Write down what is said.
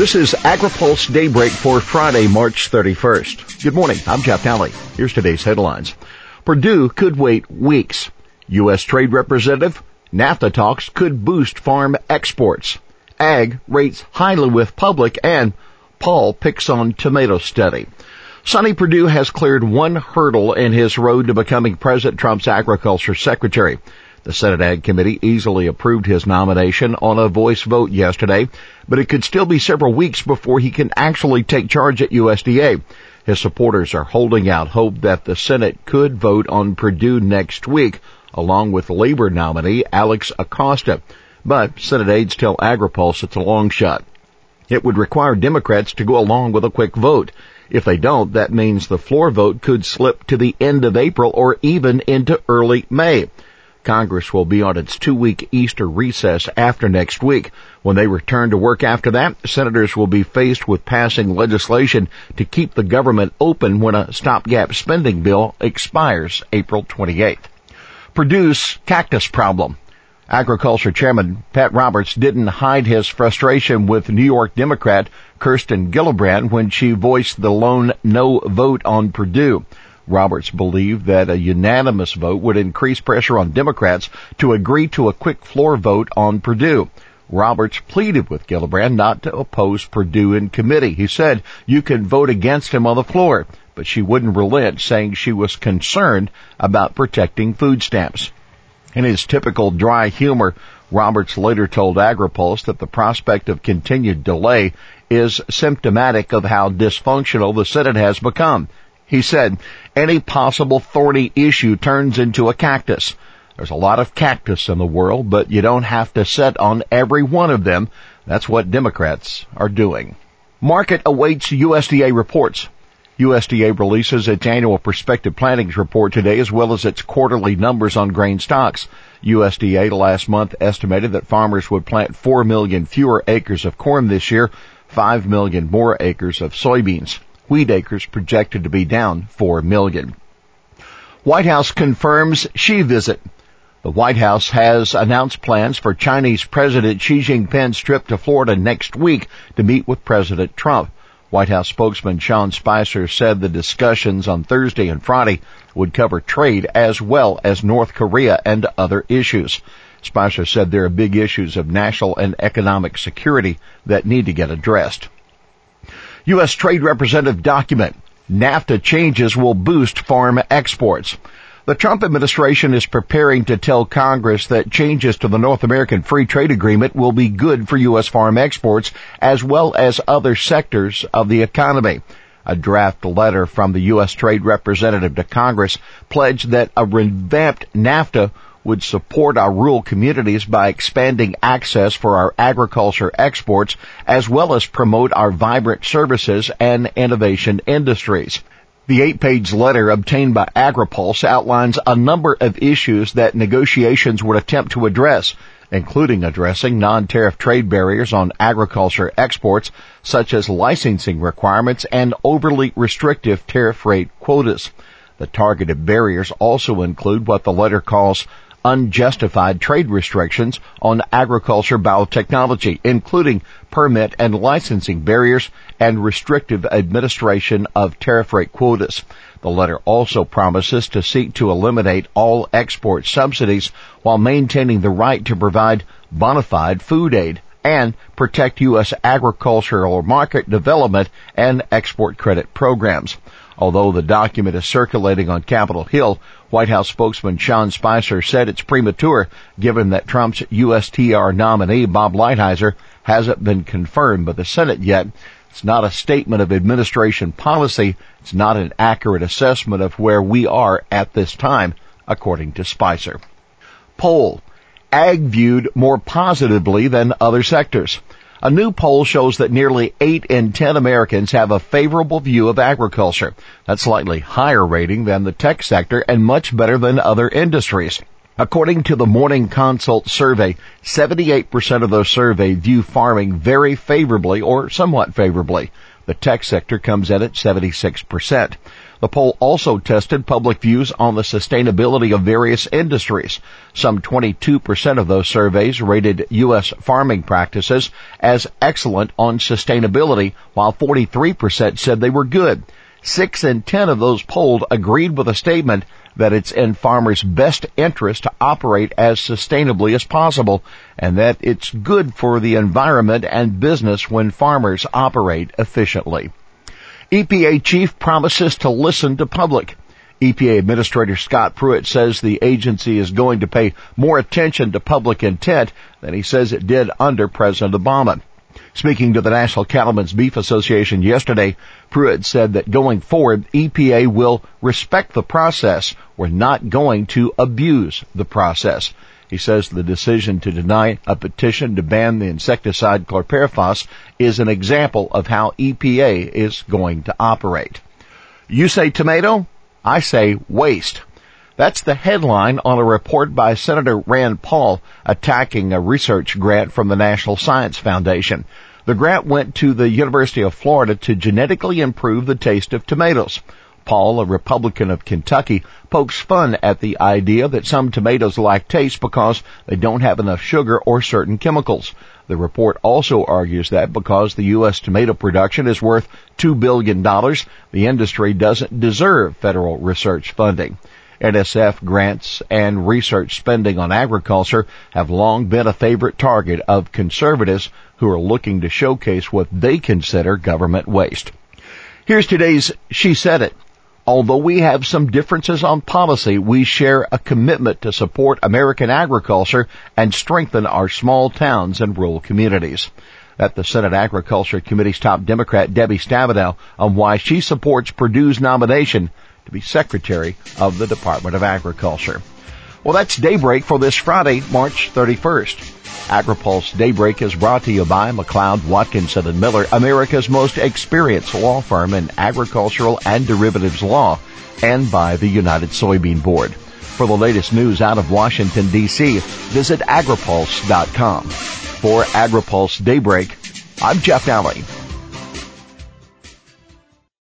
This is AgriPulse Daybreak for Friday, March 31st. Good morning. I'm Jeff Nalley. Here's today's headlines. Perdue could wait weeks. U.S. Trade Representative, NAFTA talks could boost farm exports. Ag rates highly with public and Paul picks on tomato study. Sonny Perdue has cleared one hurdle in his road to becoming President Trump's agriculture secretary. The Senate Ag Committee easily approved his nomination on a voice vote yesterday, but it could still be several weeks before he can actually take charge at USDA. His supporters are holding out hope that the Senate could vote on Perdue next week, along with Labor nominee Alex Acosta. But Senate aides tell AgriPulse it's a long shot. It would require Democrats to go along with a quick vote. If they don't, that means the floor vote could slip to the end of April or even into early May. Congress will be on its two-week Easter recess after next week. When they return to work after that, senators will be faced with passing legislation to keep the government open when a stopgap spending bill expires April 28th. Perdue's cactus problem. Agriculture Chairman Pat Roberts didn't hide his frustration with New York Democrat Kirsten Gillibrand when she voiced the lone no vote on Perdue. Roberts believed that a unanimous vote would increase pressure on Democrats to agree to a quick floor vote on Perdue. Roberts pleaded with Gillibrand not to oppose Perdue in committee. He said you can vote against him on the floor, but she wouldn't relent, saying she was concerned about protecting food stamps. In his typical dry humor, Roberts later told AgriPulse that the prospect of continued delay is symptomatic of how dysfunctional the Senate has become. He said, any possible thorny issue turns into a cactus. There's a lot of cactus in the world, but you don't have to set on every one of them. That's what Democrats are doing. Market awaits USDA reports. USDA releases its annual prospective plantings report today as well as its quarterly numbers on grain stocks. USDA last month estimated that farmers would plant 4 million fewer acres of corn this year, 5 million more acres of soybeans. Wheat acres projected to be down 4 million. White House confirms Xi visit. The White House has announced plans for Chinese President Xi Jinping's trip to Florida next week to meet with President Trump. White House spokesman Sean Spicer said the discussions on Thursday and Friday would cover trade as well as North Korea and other issues. Spicer said there are big issues of national and economic security that need to get addressed. U.S. Trade Representative document. NAFTA changes will boost farm exports. The Trump administration is preparing to tell Congress that changes to the North American Free Trade Agreement will be good for U.S. farm exports as well as other sectors of the economy. A draft letter from the U.S. Trade Representative to Congress pledged that a revamped NAFTA would support our rural communities by expanding access for our agriculture exports as well as promote our vibrant services and innovation industries. The eight-page letter obtained by AgriPulse outlines a number of issues that negotiations would attempt to address, including addressing non-tariff trade barriers on agriculture exports, such as licensing requirements and overly restrictive tariff rate quotas. The targeted barriers also include what the letter calls unjustified trade restrictions on agriculture biotechnology, including permit and licensing barriers and restrictive administration of tariff rate quotas. The letter also promises to seek to eliminate all export subsidies while maintaining the right to provide bona fide food aid and protect U.S. agricultural market development and export credit programs. Although the document is circulating on Capitol Hill, White House spokesman Sean Spicer said it's premature given that Trump's USTR nominee Bob Lighthizer hasn't been confirmed by the Senate yet. It's not a statement of administration policy. It's not an accurate assessment of where we are at this time, according to Spicer. Poll. Ag viewed more positively than other sectors. A new poll shows that nearly 8 in 10 Americans have a favorable view of agriculture. That's slightly higher rating than the tech sector and much better than other industries. According to the Morning Consult survey, 78% of those surveyed view farming very favorably or somewhat favorably. The tech sector comes in at 76%. The poll also tested public views on the sustainability of various industries. Some 22% of those surveys rated U.S. farming practices as excellent on sustainability, while 43% said they were good. Six in ten of those polled agreed with a statement that it's in farmers' best interest to operate as sustainably as possible and that it's good for the environment and business when farmers operate efficiently. EPA chief promises to listen to public. EPA Administrator Scott Pruitt says the agency is going to pay more attention to public intent than he says it did under President Obama. Speaking to the National Cattlemen's Beef Association yesterday, Pruitt said that going forward, EPA will respect the process. We're not going to abuse the process. He says the decision to deny a petition to ban the insecticide chlorpyrifos is an example of how EPA is going to operate. You say tomato? I say waste. That's the headline on a report by Senator Rand Paul attacking a research grant from the National Science Foundation. The grant went to the University of Florida to genetically improve the taste of tomatoes. Paul, a Republican of Kentucky, pokes fun at the idea that some tomatoes lack taste because they don't have enough sugar or certain chemicals. The report also argues that because the U.S. tomato production is worth $2 billion, the industry doesn't deserve federal research funding. NSF grants and research spending on agriculture have long been a favorite target of conservatives who are looking to showcase what they consider government waste. Here's today's She Said It. Although we have some differences on policy, we share a commitment to support American agriculture and strengthen our small towns and rural communities. At the Senate Agriculture Committee's top Democrat Debbie Stabenow on why she supports Perdue's nomination to be Secretary of the Department of Agriculture. Well, that's Daybreak for this Friday, March 31st. AgriPulse Daybreak is brought to you by McLeod, Watkinson and Miller, America's most experienced law firm in agricultural and derivatives law, and by the United Soybean Board. For the latest news out of Washington, D.C., visit agripulse.com. For AgriPulse Daybreak, I'm Jeff Alley.